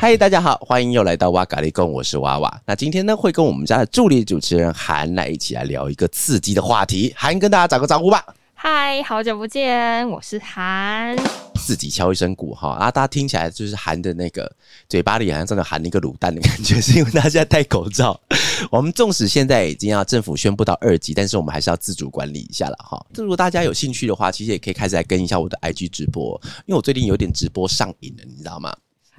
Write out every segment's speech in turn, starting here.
嗨，大家好，欢迎又来到哇咖喱贡，我是娃娃。那今天呢，会跟我们家的助理主持人韩来一起来聊一个刺激的话题。韩跟大家打个招呼吧。嗨，好久不见，我是韩。自己敲一声鼓哈啊，大家听起来就是韩的那个嘴巴里好像真的含了一个卤蛋的感觉，是因为大家在戴口罩。我们纵使现在已经要政府宣布到二级，但是我们还是要自主管理一下了哈。如果大家有兴趣的话，其实也可以开始来跟一下我的 IG 直播，因为我最近有点直播上瘾了，你知道吗？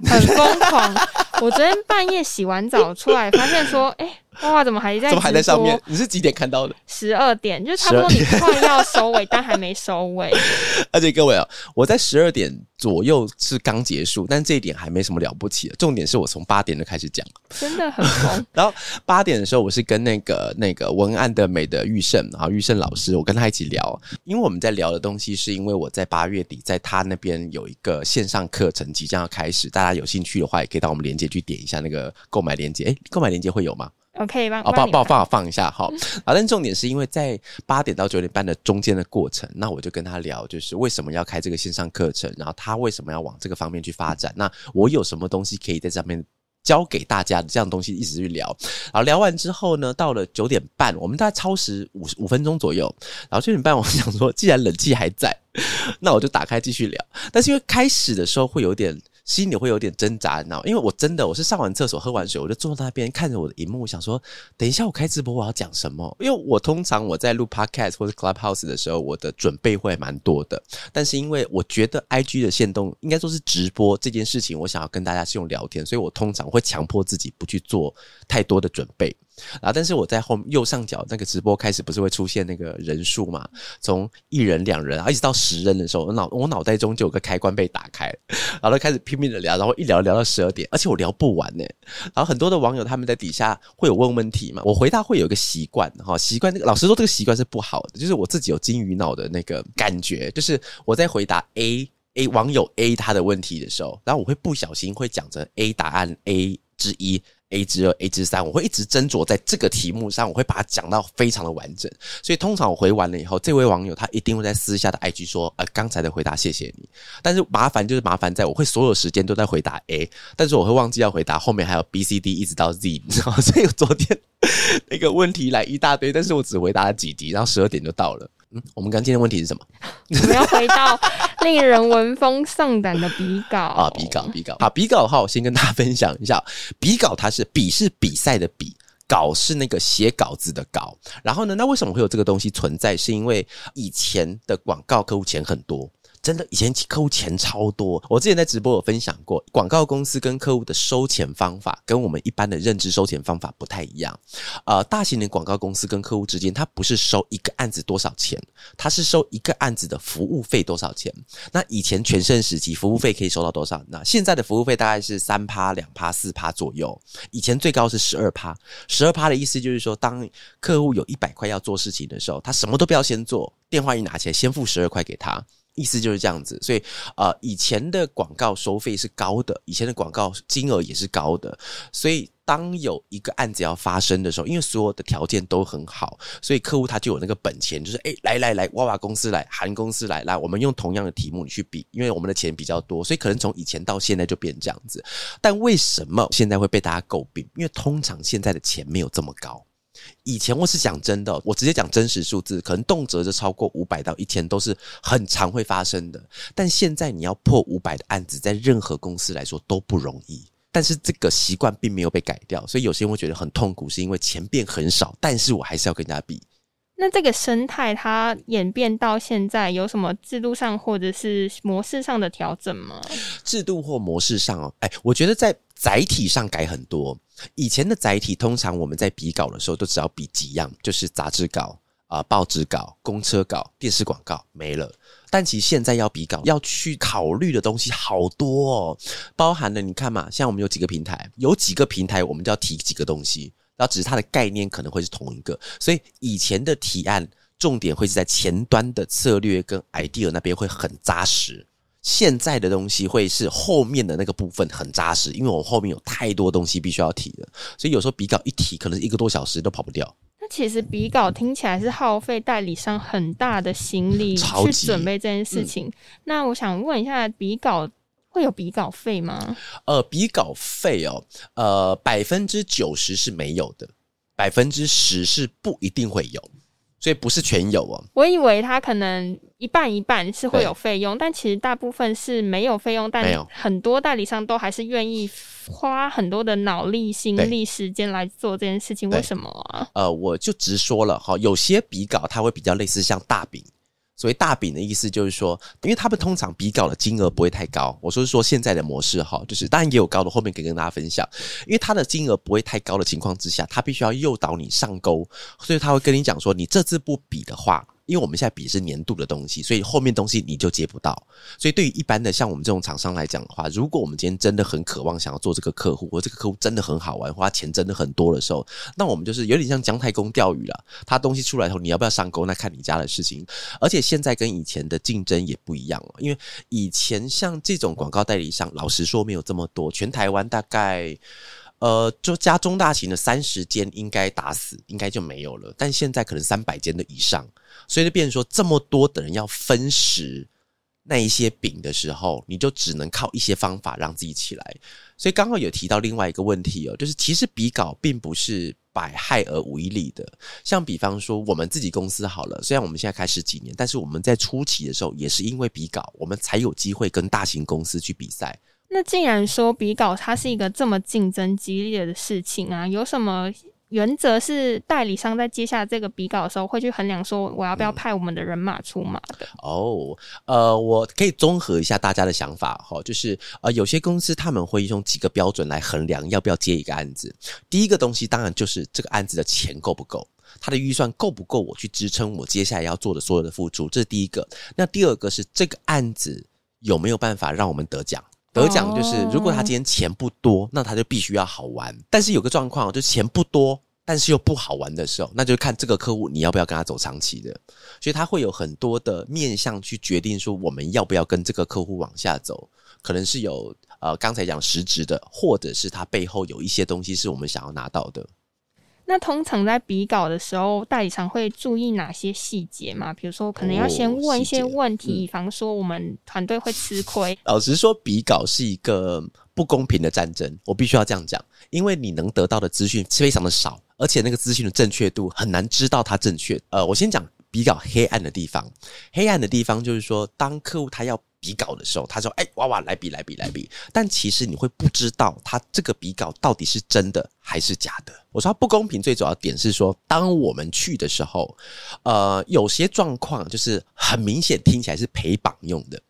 很疯狂。我昨天半夜洗完澡出来，发现说，哎，娃怎么还在？怎么还在上面？你是几点看到的？十二点，就差不多你快要收尾，但还没收尾。而且各位啊，我在十二点左右是刚结束，但这一点还没什么了不起的。重点是我从八点就开始讲，真的很疯。然后八点的时候，我是跟那个那个文案的美的玉胜啊，玉胜老师，我跟他一起聊，因为我们在聊的东西，是因为我在八月底在他那边有一个线上课程即将要开始，大家有兴趣的话，也可以到我们链接去点一下那个购买链接。哎，购买链接会有吗？我可以帮，好，帮帮我放放一下哈。啊，但重点是因为在八点到九点半的中间的过程，那我就跟他聊，就是为什么要开这个线上课程，然后他为什么要往这个方面去发展，那我有什么东西可以在上面教给大家的这样东西，一直去聊。然后聊完之后呢，到了九点半，我们大概超时五五分钟左右。然后九点半，我想说，既然冷气还在，那我就打开继续聊。但是因为开始的时候会有点。心里会有点挣扎，你知道因为我真的我是上完厕所喝完水，我就坐在那边看着我的荧幕，想说等一下我开直播我要讲什么？因为我通常我在录 podcast 或者 clubhouse 的时候，我的准备会蛮多的。但是因为我觉得 IG 的线动应该说是直播这件事情，我想要跟大家是用聊天，所以我通常会强迫自己不去做太多的准备。然后，但是我在后右上角那个直播开始不是会出现那个人数嘛？从一人、两人，然后一直到十人的时候，我脑我脑袋中就有个开关被打开，然后开始拼命的聊，然后一聊聊到十二点，而且我聊不完呢。然后很多的网友他们在底下会有问问题嘛？我回答会有一个习惯哈，习惯那个老师说这个习惯是不好的，就是我自己有金鱼脑的那个感觉，就是我在回答 A A 网友 A 他的问题的时候，然后我会不小心会讲成 A 答案 A 之一。A 之二、A 之三，我会一直斟酌在这个题目上，我会把它讲到非常的完整。所以通常我回完了以后，这位网友他一定会在私下的 IG 说：“呃，刚才的回答谢谢你。”但是麻烦就是麻烦在我会所有时间都在回答 A，但是我会忘记要回答后面还有 B、C、D 一直到 Z，你知道吗？所以昨天 那个问题来一大堆，但是我只回答了几题，然后十二点就到了。嗯，我们刚今天问题是什么？我们要回到令人闻风丧胆的笔稿 啊！笔稿，笔稿。好，笔稿的话，我先跟大家分享一下。笔稿它是笔是比赛的笔，稿是那个写稿子的稿。然后呢，那为什么会有这个东西存在？是因为以前的广告客户钱很多。真的，以前客户钱超多。我之前在直播有分享过，广告公司跟客户的收钱方法跟我们一般的认知收钱方法不太一样。呃，大型的广告公司跟客户之间，它不是收一个案子多少钱，它是收一个案子的服务费多少钱。那以前全盛时期，服务费可以收到多少？那现在的服务费大概是三趴、两趴、四趴左右。以前最高是十二趴，十二趴的意思就是说，当客户有一百块要做事情的时候，他什么都不要先做，电话一拿起来，先付十二块给他。意思就是这样子，所以呃，以前的广告收费是高的，以前的广告金额也是高的，所以当有一个案子要发生的时候，因为所有的条件都很好，所以客户他就有那个本钱，就是哎，来来来，娃娃公司来，韩公司来，来，我们用同样的题目你去比，因为我们的钱比较多，所以可能从以前到现在就变这样子。但为什么现在会被大家诟病？因为通常现在的钱没有这么高。以前我是讲真的，我直接讲真实数字，可能动辄就超过五百到一千，都是很常会发生的。但现在你要破五百的案子，在任何公司来说都不容易。但是这个习惯并没有被改掉，所以有些人会觉得很痛苦，是因为钱变很少，但是我还是要跟大家比。那这个生态它演变到现在，有什么制度上或者是模式上的调整吗？制度或模式上哦，哎，我觉得在载体上改很多。以前的载体通常我们在比稿的时候，都只要比几样，就是杂志稿啊、报纸稿、公车稿、电视广告没了。但其实现在要比稿，要去考虑的东西好多哦，包含了你看嘛，像我们有几个平台，有几个平台我们就要提几个东西。然后只是它的概念可能会是同一个，所以以前的提案重点会是在前端的策略跟 idea 那边会很扎实。现在的东西会是后面的那个部分很扎实，因为我后面有太多东西必须要提的，所以有时候比稿一提，可能一个多小时都跑不掉。那其实比稿听起来是耗费代理商很大的心力去准备这件事情。那我想问一下，比稿会有比稿费吗？呃，比稿费哦，呃，百分之九十是没有的，百分之十是不一定会有，所以不是全有哦。我以为它可能一半一半是会有费用，但其实大部分是没有费用，但很多代理商都还是愿意花很多的脑力、心力、时间来做这件事情。为什么啊？呃，我就直说了哈，有些笔稿它会比较类似像大饼。所谓大饼的意思就是说，因为他们通常比稿的金额不会太高。我说是说现在的模式哈，就是当然也有高的，后面可以跟大家分享。因为他的金额不会太高的情况之下，他必须要诱导你上钩，所以他会跟你讲说，你这次不比的话，因为我们现在比是年度的东西，所以后面东西你就接不到。所以对于一般的像我们这种厂商来讲的话，如果我们今天真的很渴望想要做这个客户，或这个客户真的很好玩，花钱真的很多的时候，那我们就是有点像姜太公钓鱼了。他东西出来后，你要不要上钩，那看你家的事情。而且现在跟以前的竞争也不一样了，因为以前像这种广告代理商，老实说没有这么多，全台湾大概。呃，就加中大型的三十间应该打死，应该就没有了。但现在可能三百间的以上，所以就变成说这么多的人要分食那一些饼的时候，你就只能靠一些方法让自己起来。所以刚好有提到另外一个问题哦，就是其实比稿并不是百害而无一利的。像比方说我们自己公司好了，虽然我们现在开十几年，但是我们在初期的时候也是因为比稿，我们才有机会跟大型公司去比赛。那既然说比稿它是一个这么竞争激烈的事情啊，有什么原则是代理商在接下这个比稿的时候会去衡量说我要不要派我们的人马出马的？哦，呃，我可以综合一下大家的想法哈，就是呃，有些公司他们会用几个标准来衡量要不要接一个案子。第一个东西当然就是这个案子的钱够不够，他的预算够不够我去支撑我接下来要做的所有的付出，这是第一个。那第二个是这个案子有没有办法让我们得奖？得奖就是哦，如果他今天钱不多，那他就必须要好玩。但是有个状况，就是钱不多，但是又不好玩的时候，那就看这个客户你要不要跟他走长期的。所以他会有很多的面向去决定说我们要不要跟这个客户往下走，可能是有呃刚才讲实质的，或者是他背后有一些东西是我们想要拿到的。那通常在比稿的时候，代理商会注意哪些细节吗？比如说，可能要先问一些问题，哦嗯以防说我们团队会吃亏。老实说，比稿是一个不公平的战争，我必须要这样讲，因为你能得到的资讯非常的少，而且那个资讯的正确度很难知道它正确。呃，我先讲比较黑暗的地方，黑暗的地方就是说，当客户他要比稿的时候，他说：“哎、哇哇，来比来比来比。”但其实你会不知道他这个比稿到底是真的还是假的。我说它不公平，最主要点是说，当我们去的时候，呃，有些状况就是很明显听起来是陪榜用的。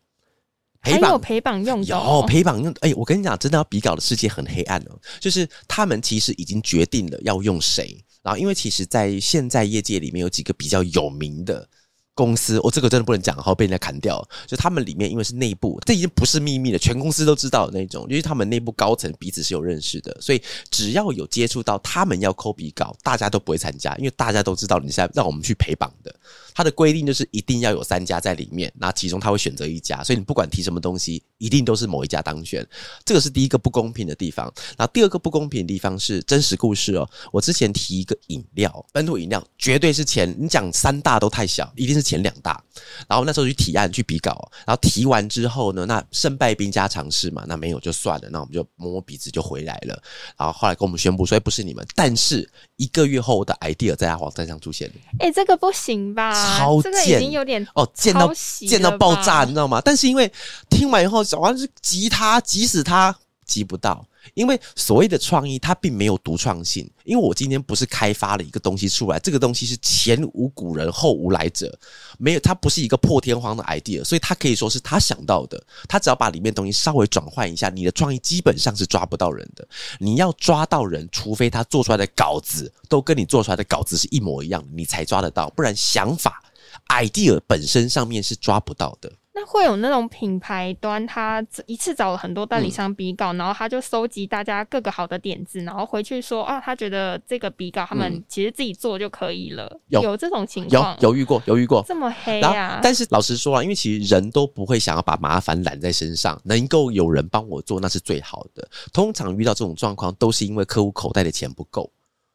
陪还有陪榜用的有哦、陪榜用，哎、我跟你讲，真的要比稿的世界很黑暗哦。就是他们其实已经决定了要用谁，然后因为其实，在现在业界里面有几个比较有名的。公司，我、这个真的不能讲，然后被人家砍掉。就他们里面，因为是内部，这已经不是秘密了，全公司都知道的那种。因为他们内部高层彼此是有认识的，所以只要有接触到他们要抠鼻稿，大家都不会参加，因为大家都知道你是在让我们去陪绑的。他的规定就是一定要有三家在里面，那其中他会选择一家，所以你不管提什么东西，一定都是某一家当选。这个是第一个不公平的地方。然后第二个不公平的地方是真实故事哦。我之前提一个饮料，本土饮料绝对是钱，你讲三大都太小，一定是前两大。然后那时候去提案去比稿，然后提完之后呢，那胜败兵家常事嘛，那没有就算了，那我们就摸摸鼻子就回来了。然后后来跟我们宣布说，哎，不是你们，但是一个月后我的 idea 在他网站上出现了。哎、这个不行吧？超这个已贱经有点哦，见到见到爆炸，你知道吗？但是因为听完以后，小王是急他，急死他，击不到。因为所谓的创意，它并没有独创性。因为我今天不是开发了一个东西出来，这个东西是前无古人后无来者，没有，它不是一个破天荒的 idea，所以它可以说是他想到的。他只要把里面东西稍微转换一下，你的创意基本上是抓不到人的。你要抓到人，除非他做出来的稿子都跟你做出来的稿子是一模一样，你才抓得到，不然想法。idea 本身上面是抓不到的。那会有那种品牌端，他一次找了很多代理商比稿，然后他就收集大家各个好的点子，然后回去说啊，他觉得这个比稿他们其实自己做就可以了。有有这种情有况，犹豫过，犹豫过。这么黑啊？，但是老实说啊，因为其实人都不会想要把麻烦揽在身上，能够有人帮我做，那是最好的。通常遇到这种状况，都是因为客户口袋的钱不够。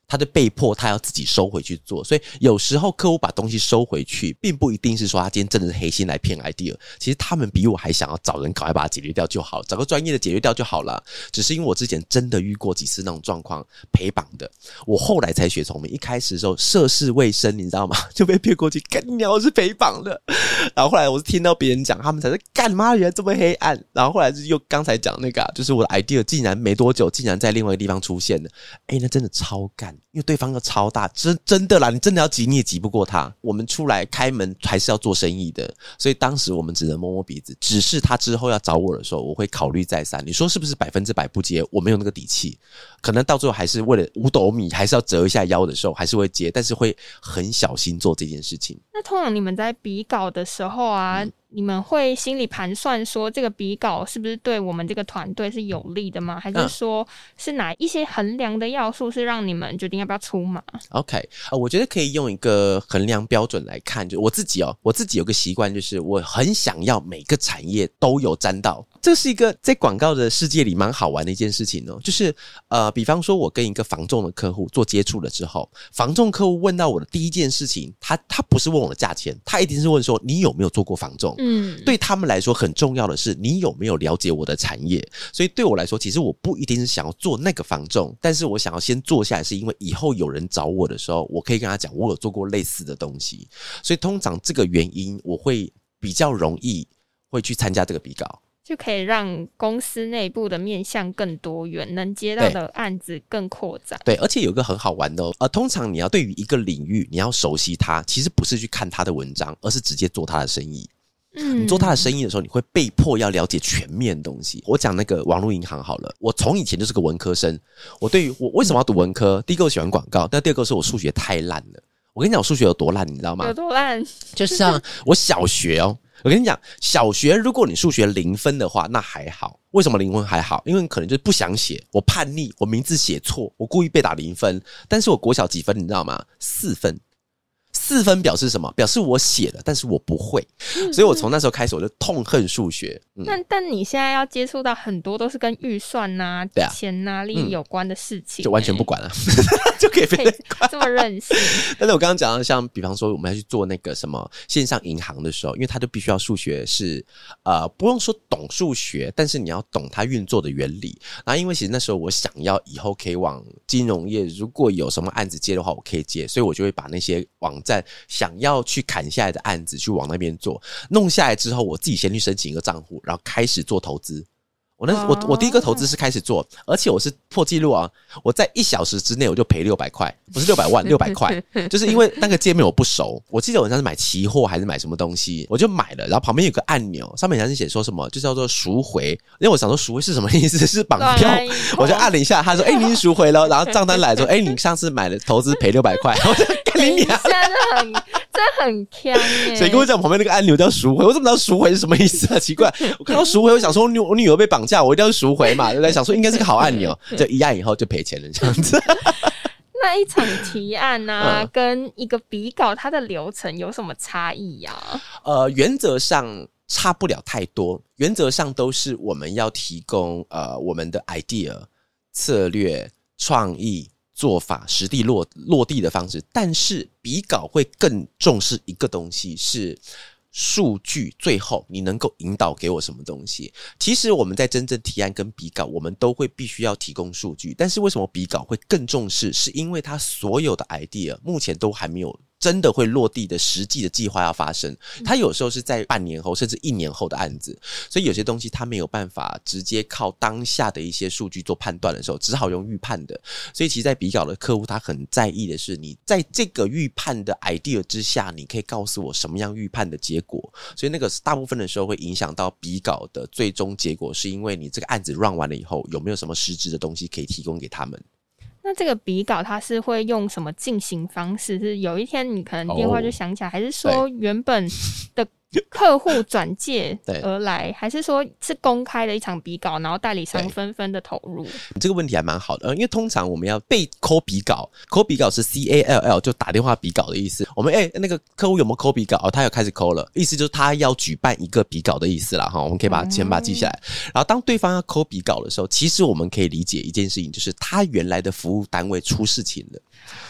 他就被迫他要自己收回去做，所以有时候客户把东西收回去，并不一定是说他今天真的是黑心来骗 idea。其实他们比我还想要找人赶快把它解决掉就好，找个专业的解决掉就好了。只是因为我之前真的遇过几次那种状况陪绑的，我后来才学聪明。一开始的时候涉世未深，你知道吗？就被骗过去，干你娘我是陪绑的。然后后来我是听到别人讲，他们才是干妈原来这么黑暗。然后后来就又刚才讲那个、啊，就是我的 idea 竟然没多久，竟然在另外一个地方出现了。哎，那真的超干，因为对方又超大，真真的啦，你真的要急你也急不过他。我们出来开门还是要做生意的，所以当时我们只能摸摸鼻子。只是他之后要找我的时候，我会考虑再三。你说是不是百分之百不接？我没有那个底气，可能到最后还是为了五斗米，还是要折一下腰的时候，还是会接，但是会很小心做这件事情。那通常你们在比稿的时候啊，嗯你们会心里盘算说这个比稿是不是对我们这个团队是有利的吗？还是嗯说是哪一些衡量的要素是让你们决定要不要出马？OK，呃，我觉得可以用一个衡量标准来看，就我自己哦，我自己有个习惯，就是我很想要每个产业都有沾到，这是一个在广告的世界里蛮好玩的一件事情哦。就是呃，比方说我跟一个房仲的客户做接触了之后，房仲客户问到我的第一件事情，他他不是问我的价钱，他一定是问说你有没有做过房仲。嗯，对他们来说很重要的是，你有没有了解我的产业？所以对我来说，其实我不一定是想要做那个房仲，但是我想要先做下来，是因为以后有人找我的时候，我可以跟他讲我有做过类似的东西。所以通常这个原因，我会比较容易会去参加这个比稿。就可以让公司内部的面向更多元，能接到的案子更扩展。对，而且有一个很好玩的哦，呃，通常你要对于一个领域，你要熟悉它，其实不是去看他的文章，而是直接做他的生意。嗯，你做他的生意的时候，你会被迫要了解全面东西。我讲那个网络银行好了，我从以前就是个文科生，我对于我为什么要读文科？第一个我喜欢广告，但第二个是我数学太烂了。我跟你讲，我数学有多烂，你知道吗有？多烂？就像我小学哦，我跟你讲，小学如果你数学零分的话，那还好。为什么零分还好？因为你可能就是不想写，我叛逆，我名字写错，我故意被打零分。但是我国小几分，你知道吗？四分。四分表示什么？表示我写了，但是我不会，所以我从那时候开始我就痛恨数学。嗯，但但你现在要接触到很多都是跟预算呐、钱呐、利益有关的事情、就完全不管，了，就可以飞可以得快。这么任性。但是我刚刚讲到，像比方说我们要去做那个什么线上银行的时候，因为它就必须要数学是呃不用说懂数学，但是你要懂它运作的原理。然后因为其实那时候我想要以后可以往金融业，如果有什么案子接的话，我可以接，所以我就会把那些网站想要去砍下来的案子去往那边做。弄下来之后，我自己先去申请一个账户，然后开始做投资。我那我我第一个投资是开始做，而且我是破纪录啊！我在一小时之内我就赔六百块，不是六百万，六百块，就是因为那个界面我不熟。我记得我好像是买期货还是买什么东西，我就买了，然后旁边有个按钮，上面好像是写说什么，就叫做赎回。因为我想说赎回是什么意思？是绑票，我就按了一下，他说：“哎、您赎回了。”然后账单来说：“哎、你上次买了投资赔六百块。”我就干等一你娘下，！这很这很强耶！谁跟我讲旁边那个按钮叫赎回？我怎么知道赎回是什么意思啊？奇怪，我看到赎回，我想说我女我女儿被绑架，我一定要赎回嘛，对不对？想说应该是个好按钮，就一按以后就赔钱了，这样子。那一场提案呢、嗯跟一个比稿，它的流程有什么差异呀、呃，原则上差不了太多，原则上都是我们要提供呃我们的 idea、策略、创意。做法实地落落地的方式，但是比稿会更重视一个东西是数据。最后你能够引导给我什么东西？其实我们在真正提案跟比稿，我们都会必须要提供数据。但是为什么比稿会更重视？是因为它所有的 idea 目前都还没有真的会落地的实际的计划要发生。它有时候是在半年后甚至一年后的案子，所以有些东西它没有办法直接靠当下的一些数据做判断的时候，只好用预判的。所以其实，在比稿的客户他很在意的是，你在这个预判的 idea 之下，你可以告诉我什么样预判的结果。所以那个大部分的时候会影响到比稿的最终结果，是因为你这个案子 run 完了以后，有没有什么实质的东西可以提供给他们？那这个笔稿它是会用什么进行方式？是有一天你可能电话就响起来，还是说原本的 客户转介对而来，还是说是公开的一场比稿，然后代理商纷纷的投入？这个问题还蛮好的，呃，因为通常我们要被抠比稿，抠比稿是 C A L L，就打电话比稿的意思。我们哎、那个客户有没有抠比稿？哦，他有开始抠了，意思就是他要举办一个比稿的意思啦。哈。我们可以把它先把它记下来。然后当对方要抠比稿的时候，其实我们可以理解一件事情，就是他原来的服务单位出事情了。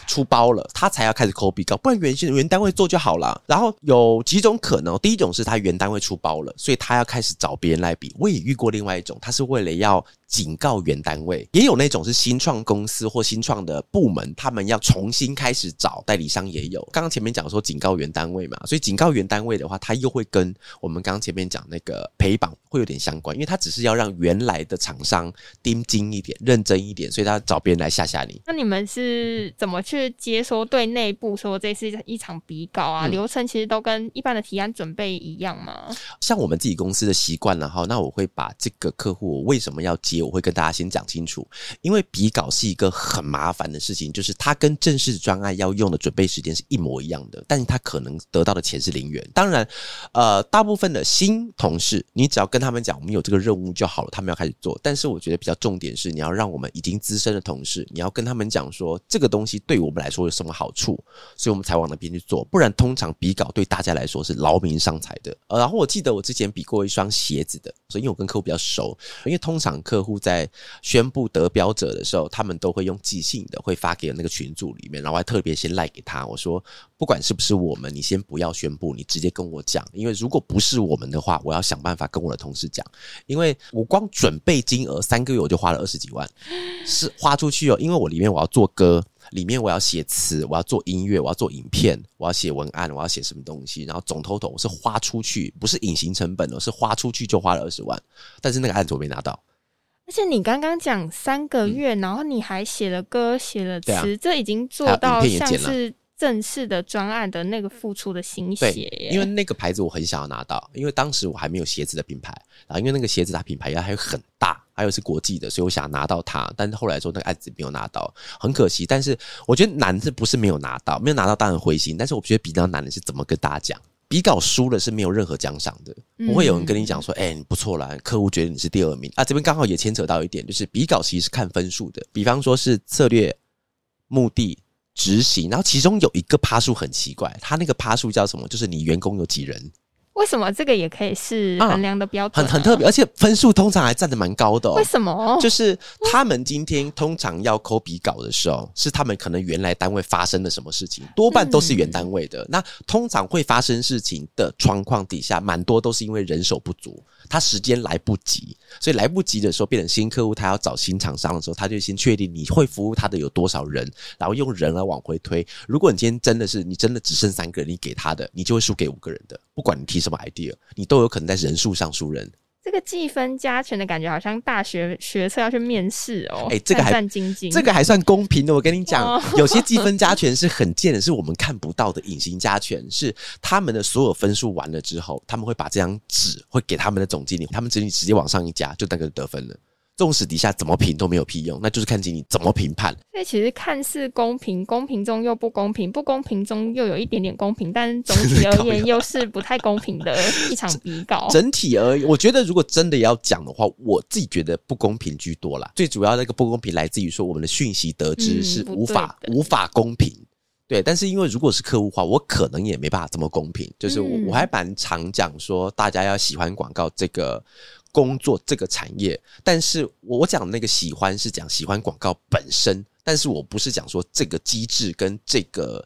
出包了，他才要开始抠鼻高，不然原先原单位做就好了。然后有几种可能，第一种是他原单位出包了，所以他要开始找别人来比。我也遇过另外一种，他是为了要警告原单位，也有那种是新创公司或新创的部门，他们要重新开始找代理商，也有。刚刚前面讲说警告原单位嘛，所以警告原单位的话，它又会跟我们刚刚前面讲那个陪绑会有点相关，因为它只是要让原来的厂商盯紧一点、认真一点，所以他找别人来吓吓你。那你们是怎么去接收对内部说这是一场比稿啊？嗯流程其实都跟一般的提案准备一样吗？像我们自己公司的习惯了哈，那我会把这个客户我为什么要接，我会跟大家先讲清楚，因为比稿是一个很麻烦的事情，就是它跟正式专案要用的准备时间是一模一样的，但是它可能得到的钱是零元。当然，呃，大部分的新同事，你只要跟他们讲我们有这个任务就好了，他们要开始做。但是我觉得比较重点是，你要让我们已经资深的同事，你要跟他们讲说这个东西对我们来说有什么好处，所以我们才往那边去做。不然，通常比稿对大家来说是劳民伤财的。呃，然后我记得我之前比过一双鞋子的，所以因为我跟客户比较熟，因为通常客户在宣布得标者的时候，他们都会用寄信的，会发给那个群组里面，然后还特别先赖给他，我说不管是不是我们，你先不要宣布，你直接跟我讲，因为如果不是我们的话，我要想办法跟我的同事讲，因为我光准备金额三个月我就花了二十几万，是花出去哦，因为我里面我要做歌。里面我要写词，我要做音乐，我要做影片，我要写文案，我要写什么东西，然后总头头是花出去，不是隐形成本哦，是花出去就花了二十万，但是那个案子我没拿到。而且你刚刚讲三个月，然后你还写了歌、写了词，这已经做到像是正式的专案的那个付出的心血因为那个牌子我很想要拿到，因为当时我还没有鞋子的品牌，然后因为那个鞋子它品牌还有很大，还有是国际的，所以我想拿到它，但是后来说那个案子没有拿到，很可惜。但是我觉得难是不是没有拿到？没有拿到当然灰心，但是我觉得比较难的是怎么跟大家讲。比稿输了是没有任何奖赏的，不会有人跟你讲说，哎、你不错啦，客户觉得你是第二名啊。这边刚好也牵扯到一点，就是比稿其实是看分数的，比方说是策略、目的、执行，然后其中有一个趴数很奇怪，他那个趴数叫什么？就是你员工有几人，为什么这个也可以是啊衡量的标准、很很特别，。而且分数通常还占的蛮高的哦为。什么？就是他们今天通常要抠笔稿的时候，是他们可能原来单位发生了什么事情，多半都是原单位的。那通常会发生事情的状况底下，蛮多都是因为人手不足，他时间来不及，所以来不及的时候，变成新客户他要找新厂商的时候，他就先确定你会服务他的有多少人，然后用人来往回推。如果你今天真的是你真的只剩三个人，你给他的，你就会输给五个人的，不管你提什么 idea，你都有可能在人数上输人。这个计分加权的感觉好像大学学测要去面试哦。哎这个还战战兢兢。这个还算公平的，我跟你讲哦，有些计分加权是很贱的，是我们看不到的隐形加权，是他们的所有分数完了之后，他们会把这张纸会给他们的总经理，他们经理直接往上一加，就那个得分了。这种史底下怎么评都没有屁用，那就是看经理怎么评判。所以其实看似公平，公平中又不公平，不公平中又有一点点公平，但总体而言又是不太公平的一场比稿。整体而言，我觉得如果真的要讲的话，我自己觉得不公平居多啦。最主要的一个不公平来自于说我们的讯息得知嗯是无法、的无法公平。对，但是因为如果是客户化，我可能也没办法这么公平。就是我、嗯我还蛮常讲说，大家要喜欢广告这个工作这个产业，但是我讲那个喜欢是讲喜欢广告本身，但是我不是讲说这个机制跟这个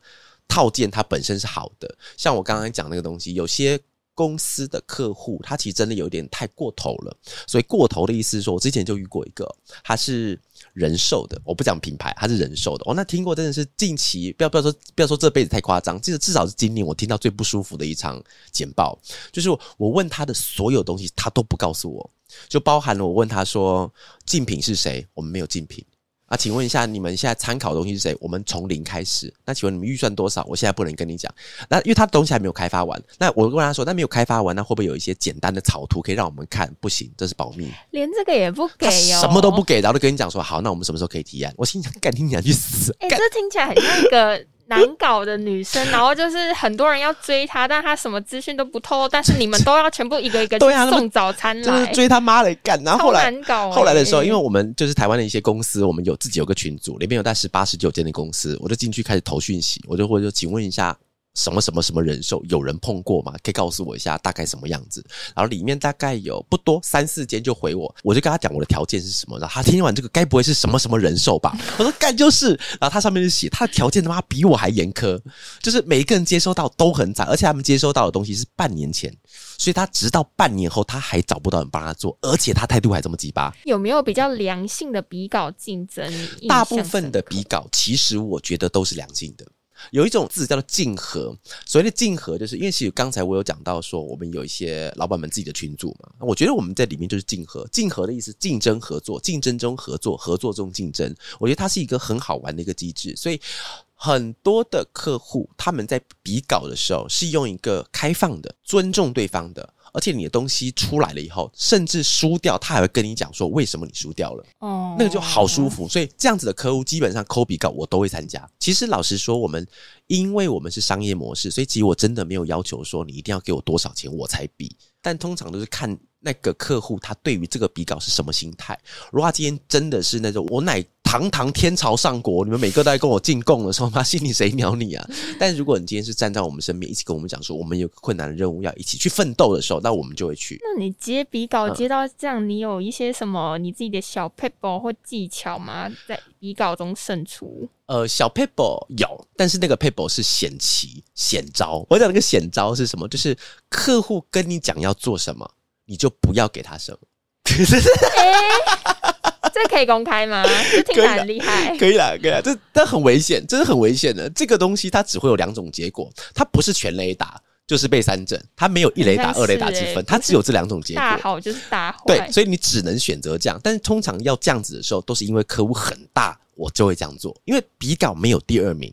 套件它本身是好的。像我刚刚讲那个东西，有些。公司的客户，他其实真的有点太过头了。所以过头的意思是说，我之前就遇过一个，他是人寿的，我不讲品牌，他是人寿的。哦，那听过真的是近期，不要不要说不要说这辈子太夸张，这个至少是今年我听到最不舒服的一场简报，就是我问他的所有东西，他都不告诉我，就包含了我问他说竞品是谁，我们没有竞品。啊，请问一下，你们现在参考的东西是谁？我们从零开始。那请问你们预算多少？我现在不能跟你讲。那因为他的东西还没有开发完，那我问他说，那没有开发完，那会不会有一些简单的草图可以让我们看？不行，这是保密。连这个也不给他哦，什么都不。给，然后就跟你讲说，好，那我们什么时候可以提案？我心想，干你娘去死！哎、欸这听起来很像一个难搞的女生，然后就是很多人要追她，但她什么资讯都不透露，但是你们都要全部一个一个去 对啊送早餐就是，追他妈来干。然后后来难搞欸。后来的时候，因为我们就是台湾的一些公司，我们有自己有个群组，里面有大概十八、十九间的公司，我就进去开始投讯息，我就会说，请问一下。什么什么什么人寿有人碰过吗？可以告诉我一下大概什么样子？然后里面大概有不多三四间就回我，我就跟他讲我的条件是什么，然后他听完这个该不会是什么什么人寿吧？我说干就是，然后他上面就写他的条件他妈比我还严苛，就是每一个人接收到都很惨，而且他们接收到的东西是半年前，所以他直到半年后他还找不到人帮他做，而且他态度还这么鸡巴。有没有比较良性的比稿竞争？大部分的比稿，其实我觉得都是良性的。有一种字叫做竞合，所谓的竞合，就是因为其实刚才我有讲到说，我们有一些老板们自己的群组嘛，我觉得我们在里面就是竞合。竞合的意思，竞争合作，竞争中合作，合作中竞争。我觉得它是一个很好玩的一个机制，所以很多的客户他们在比稿的时候是用一个开放的、尊重对方的。而且你的东西出来了以后，甚至输掉，他还会跟你讲说为什么你输掉了。哦，那个就好舒服。所以这样子的客户，基本上抠比稿我都会参加。其实老实说，我们因为我们是商业模式，所以其实我真的没有要求说你一定要给我多少钱我才比，但通常都是看那个客户他对于这个比稿是什么心态。如果他今天真的是那种我乃堂堂天朝上国，你们每个都在跟我进贡的时候，妈心里谁鸟你啊？但如果你今天是站在我们身边，一起跟我们讲说我们有困难的任务要一起去奋斗的时候，那我们就会去。那你接笔稿嗯接到这样，你有一些什么你自己的小 paper 或技巧吗？在笔稿中胜出？呃，小 paper 有，但是那个 paper 是险棋、险招。我讲那个险招是什么？就是客户跟你讲要做什么，你就不要给他什么。这可以公开吗？这听起来很厉害。可以啦，可以啦，这这很危险，这是很危险的。这个东西它只会有两种结果，它不是全雷打，就是被三整，它没有一雷打、二雷打之分，它只有这两种结果。大好就是大坏。对，所以你只能选择这样。但是通常要这样子的时候，都是因为客户很大，我就会这样做。因为比稿没有第二名，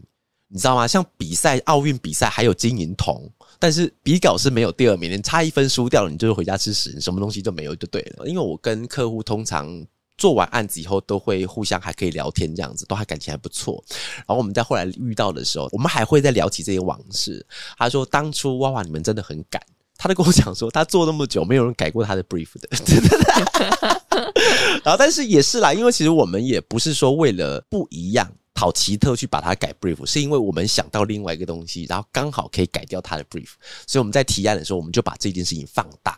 你知道吗？像比赛、奥运比赛还有金银铜，但是比稿是没有第二名，你差一分输掉了，你就是回家吃屎，你什么东西都没有就对了。因为我跟客户通常。做完案子以后，都会互相还可以聊天，这样子都还感情还不错。然后我们在后来遇到的时候，我们还会再聊起这些往事。他说：“当初哇哇，你们真的很赶。”他就跟我讲说，他做那么久，没有人改过他的 brief 的。然后，但是也是啦，因为其实我们也不是说为了不一样讨奇特去把它改 brief，是因为我们想到另外一个东西，然后刚好可以改掉他的 brief，所以我们在提案的时候，我们就把这件事情放大。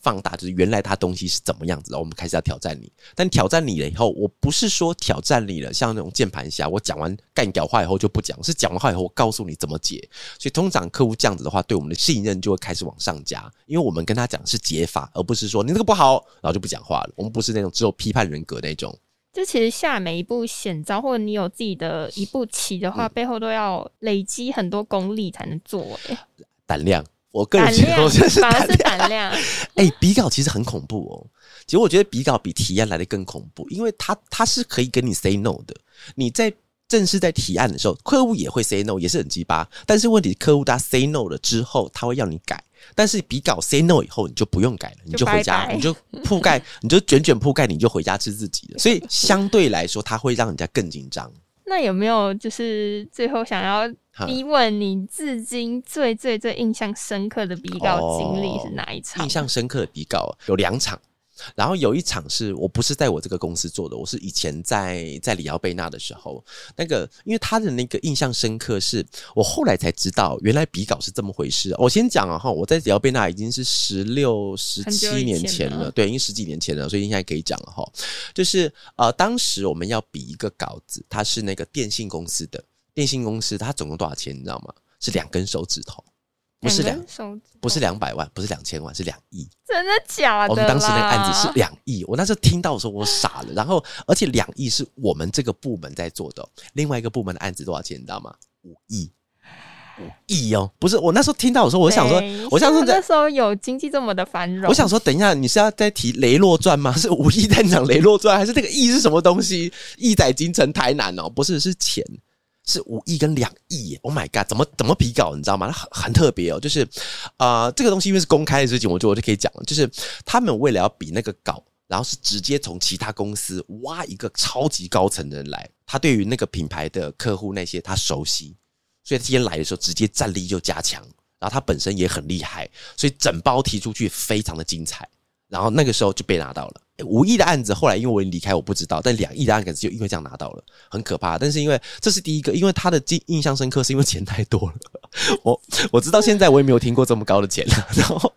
放大就是原来他东西是怎么样子，然后我们开始要挑战你。但挑战你了以后，我不是说挑战你了，像那种键盘侠，我讲完干屌话以后就不讲，是讲完话以后我告诉你怎么解。所以通常客户这样子的话，对我们的信任就会开始往上加，因为我们跟他讲是解法，而不是说你这个不好，然后就不讲话了。我们不是那种只有批判人格那种。就其实下每一步险招，或者你有自己的一步棋的嗯话，背后都要累积很多功力才能做、欸。胆量，我个人觉得反而是胆量。哎、比稿其实很恐怖哦。其实我觉得比稿比提案来的更恐怖，因为他他是可以跟你 say no 的。你在正式在提案的时候，客户也会 say no，也是很鸡巴。但是问题，客户他 say no 了之后，他会要你改。但是比稿 say no 以后，你就不用改了，你就回家，拜拜你就铺盖，你就卷卷铺盖，你就回家吃自己的。所以相对来说，它会让人家更紧张。那有没有就是最后想要哈逼问你至今最最最印象深刻的比稿经历是哪一场？印象深刻的比稿有两场，然后有一场是我不是在我这个公司做的，我是以前在在里奥贝纳的时候，那个因为他的那个印象深刻是，我后来才知道原来比稿是这么回事。我先讲啊哈，我在里奥贝纳已经是十六、十七年前了，前了对，已经十几年前了，所以现在可以讲了哈。就是呃，当时我们要比一个稿子，它是那个电信公司的，电信公司它总共多少钱你知道吗？是两根手指头，不是两不是两百万，不是两千万，是两亿。真的假的？我们当时那个案子是，两亿，我那时候听到的时候我傻了。然后，而且两亿是我们这个部门在做的哦，另外一个部门的案子多少钱你知道吗？五亿，五亿哦！不是，我那时候听到的时候，我想说我想说在。那时候有经济这么的繁荣，我想说，等一下，你是要在提雷洛传吗？是五亿在讲雷洛传，还是那个亿是什么东西？亿载京城台南哦，不是，是钱，是五亿跟两亿耶！Oh my god，怎么怎么比稿？你知道吗？它很很特别哦，就是呃，这个东西因为是公开的事情，我就我就可以讲了，就是他们为了要比那个稿。然后是直接从其他公司挖一个超级高层的人来，他对于那个品牌的客户那些他熟悉，所以他今天来的时候直接战力就加强，然后他本身也很厉害，所以整包提出去非常的精彩。然后那个时候就被拿到了五亿的案子，后来因为我离开，我不知道，但两亿的案子就因为这样拿到了，很可怕。但是因为这是第一个，因为他的印印象深刻，是因为钱太多了。我我直到现在我也没有听过这么高的钱。然后，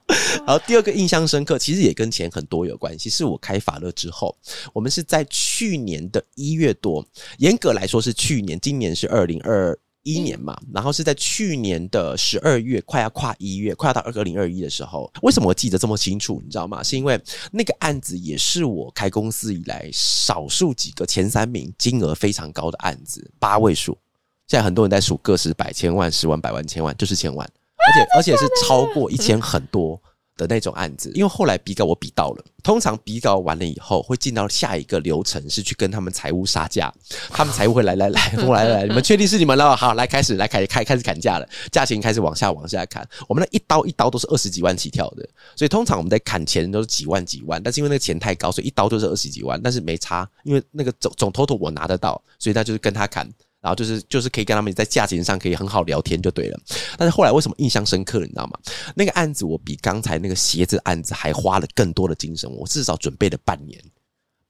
然后第二个印象深刻，其实也跟钱很多有关系。是我开法乐之后，我们是在去年的一月多，严格来说是去年，今年是二零二。一年嘛，然后是在去年的十二月，快要跨一月，快要到二零二一的时候，为什么我记得这么清楚？你知道吗？是因为那个案子也是我开公司以来少数几个前三名，金额非常高的案子，八位数。现在很多人在数个十百千万、十万、百万、千万，就是千万，而且而且是超过一千很多。的那种案子，因为后来比稿我比到了，通常比稿完了以后会进到下一个流程，是去跟他们财务杀价，他们财务会来来来，我来来，你们确定是你们了？好，来开始来开开开始砍价了，价钱开始往下往下砍，我们那一刀一刀都是二十几万起跳的，所以通常我们在砍钱都是几万几万，但是因为那个钱太高，所以一刀就是二十几万，但是没差，因为那个总总 total 我拿得到，所以他就是跟他砍。然后就是就是可以跟他们在价钱上可以很好聊天就对了，但是后来为什么印象深刻？你知道吗？那个案子我比刚才那个鞋子案子还花了更多的精神，我至少准备了半年，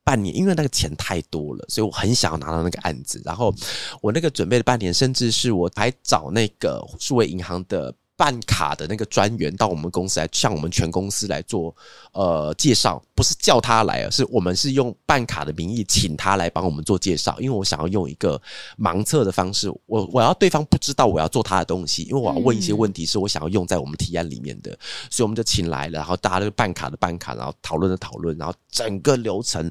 半年，因为那个钱太多了，所以我很想要拿到那个案子。然后我那个准备了半年，甚至是我还找那个数位银行的。办卡的那个专员到我们公司来，向我们全公司来做呃介绍，不是叫他来啊，是我们是用办卡的名义请他来帮我们做介绍，因为我想要用一个盲测的方式，我我要对方不知道我要做他的东西，因为我要问一些问题是我想要用在我们提案里面的，所以我们就请来了，然后大家就办卡的办卡，然后讨论的讨论，然后整个流程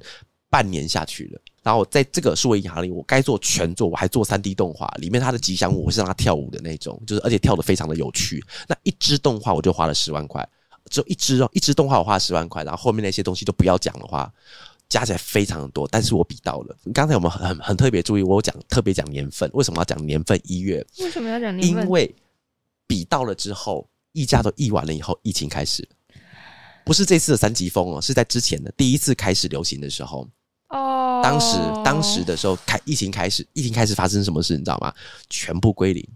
半年下去了。然后在这个数位银行里，我该做全做，我还做三 D 动画，里面它的吉祥物我是让它跳舞的那种，就是而且跳的非常的有趣。那一支动画我就花了十万块，只有一支哦，一支动画我花了十万块，然后后面那些东西都不要讲的话，加起来非常的多。但是我比到了，刚才我们很很特别注意，我讲特别讲年份，为什么要讲年份？一月？为什么要讲年份？因为比到了之后，议价都议完了以后，疫情开始，不是这次的三级风哦，是在之前的第一次开始流行的时候。哦，当时当时的时候开疫情开始，疫情开始发生什么事，你知道吗？全部归零，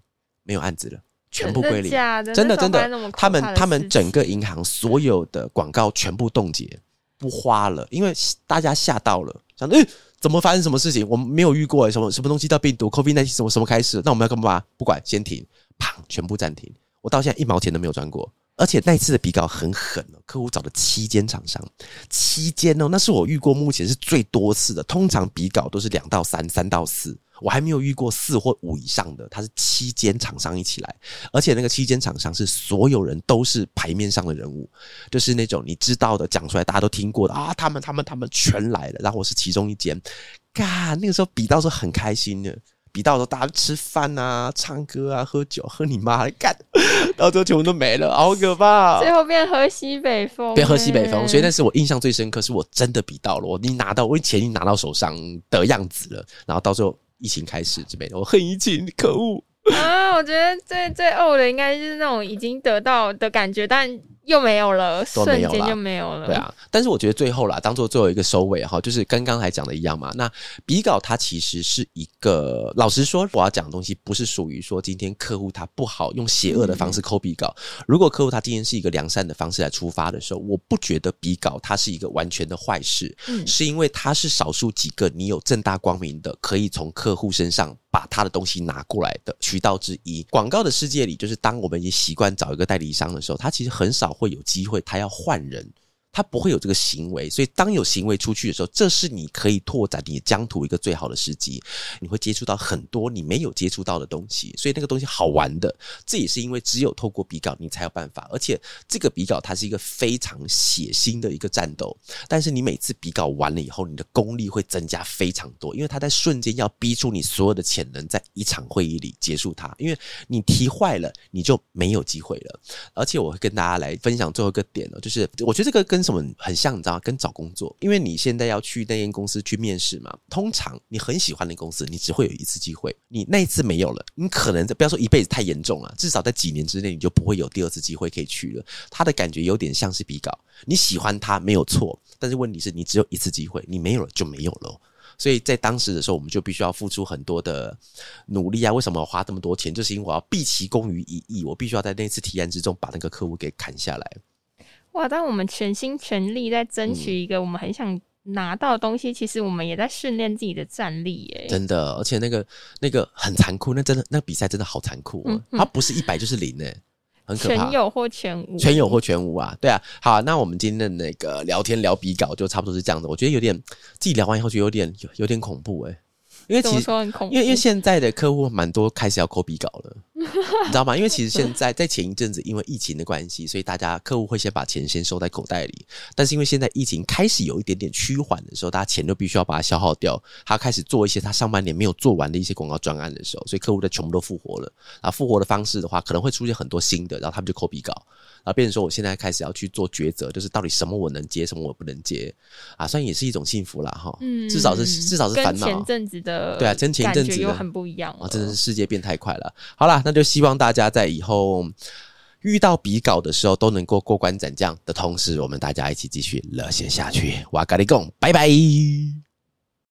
没有案子了，全部归零，真的真的，他们他们整个银行所有的广告全部冻结，不花了，因为大家吓到了，想诶怎么发生什么事情？我们没有遇过什么什么东西叫病毒，COVID 那什么什么开始？那我们要干嘛？不管，先停，砰，全部暂停，我到现在一毛钱都没有赚过。而且那次的比稿很狠哦，客户找了七间厂商，七间哦，那是我遇过目前是最多次的。通常比稿都是两到三，三到四，我还没有遇过四或五以上的。他是七间厂商一起来，而且那个七间厂商是所有人都是牌面上的人物，就是那种你知道的，讲出来大家都听过的啊，他们他们他们全来了。然后我是其中一间，嘎，那个时候比到是很开心的。比到时候大家吃饭啊、唱歌啊、喝酒，喝你妈的干，到最后全部都没了，好可怕！最后变喝西北风，变喝西北风。所以那是我印象最深刻，是我真的比到了，我你拿到我钱已经拿到手上的样子了。然后到最后疫情开始这边，我恨疫情，可恶啊！我觉得最最呕的应该就是那种已经得到的感觉，但。又没有了，瞬间就没有了。对啊，但是我觉得最后啦，当做最后一个收尾哈，就是跟刚才讲的一样嘛。那比稿它其实是一个，老实说，我要讲的东西不是属于说今天客户他不好用邪恶的方式抠比稿。如果客户他今天是一个良善的方式来出发的时候，我不觉得比稿它是一个完全的坏事，是因为它是少数几个你有正大光明的可以从客户身上。把他的东西拿过来的渠道之一，广告的世界里，就是当我们已经习惯找一个代理商的时候，他其实很少会有机会，他要换人。他不会有这个行为，所以当有行为出去的时候，这是你可以拓展你疆土一个最好的时机。你会接触到很多你没有接触到的东西，所以那个东西好玩的。这也是因为只有透过比稿，你才有办法。而且这个比稿它是一个非常血腥的一个战斗，但是你每次比稿完了以后，你的功力会增加非常多，因为他在瞬间要逼出你所有的潜能，在一场会议里结束它。因为你提坏了，你就没有机会了。而且我会跟大家来分享最后一个点呢，就是我觉得这个跟 什么很像，你知道？跟找工作，因为你现在要去那间公司去面试嘛。通常你很喜欢那公司，你只会有一次机会，你那一次没有了，你可能不要说一辈子太严重了，至少在几年之内你就不会有第二次机会可以去了。他的感觉有点像是比稿，你喜欢他没有错，但是问题是你只有一次机会，你没有了就没有了。所以在当时的时候，我们就必须要付出很多的努力啊。为什么要花这么多钱？就是因为我要毕其功于一役，我必须要在那次提案之中把那个客户给砍下来。哇！当我们全心全力在争取一个我们很想拿到的东西，其实我们也在训练自己的战力耶。真的，而且那个那个很残酷，那真的那个比赛真的好残酷哦。它不是一百就是零诶，很可怕。全有或全无，全有或全无啊！对啊，好，那我们今天的那个聊天聊比稿就差不多是这样的。我觉得有点自己聊完以后就有点有有点恐怖诶。因为其实，因为因为现在的客户蛮多开始要抠笔稿了，你知道吗？因为其实现在在前一阵子，因为疫情的关系，所以大家客户会先把钱先收在口袋里。但是因为现在疫情开始有一点点趋缓的时候，大家钱都必须要把它消耗掉。他开始做一些他上半年没有做完的一些广告专案的时候，所以客户的全部都复活了。啊，复活的方式的话，可能会出现很多新的，然后他们就抠笔稿。然后，变成说我现在开始要去做抉择，就是到底什么我能接，什么我不能接啊，算也是一种幸福啦，哈。嗯，至少是至少是烦恼。前阵子的对啊，跟前一阵子又很不一样啊，真的是世界变太快了。好啦，那就希望大家在以后遇到比稿的时候都能够过关斩将的同时，我们大家一起继续热血下去。哇，咖喱贡，拜拜。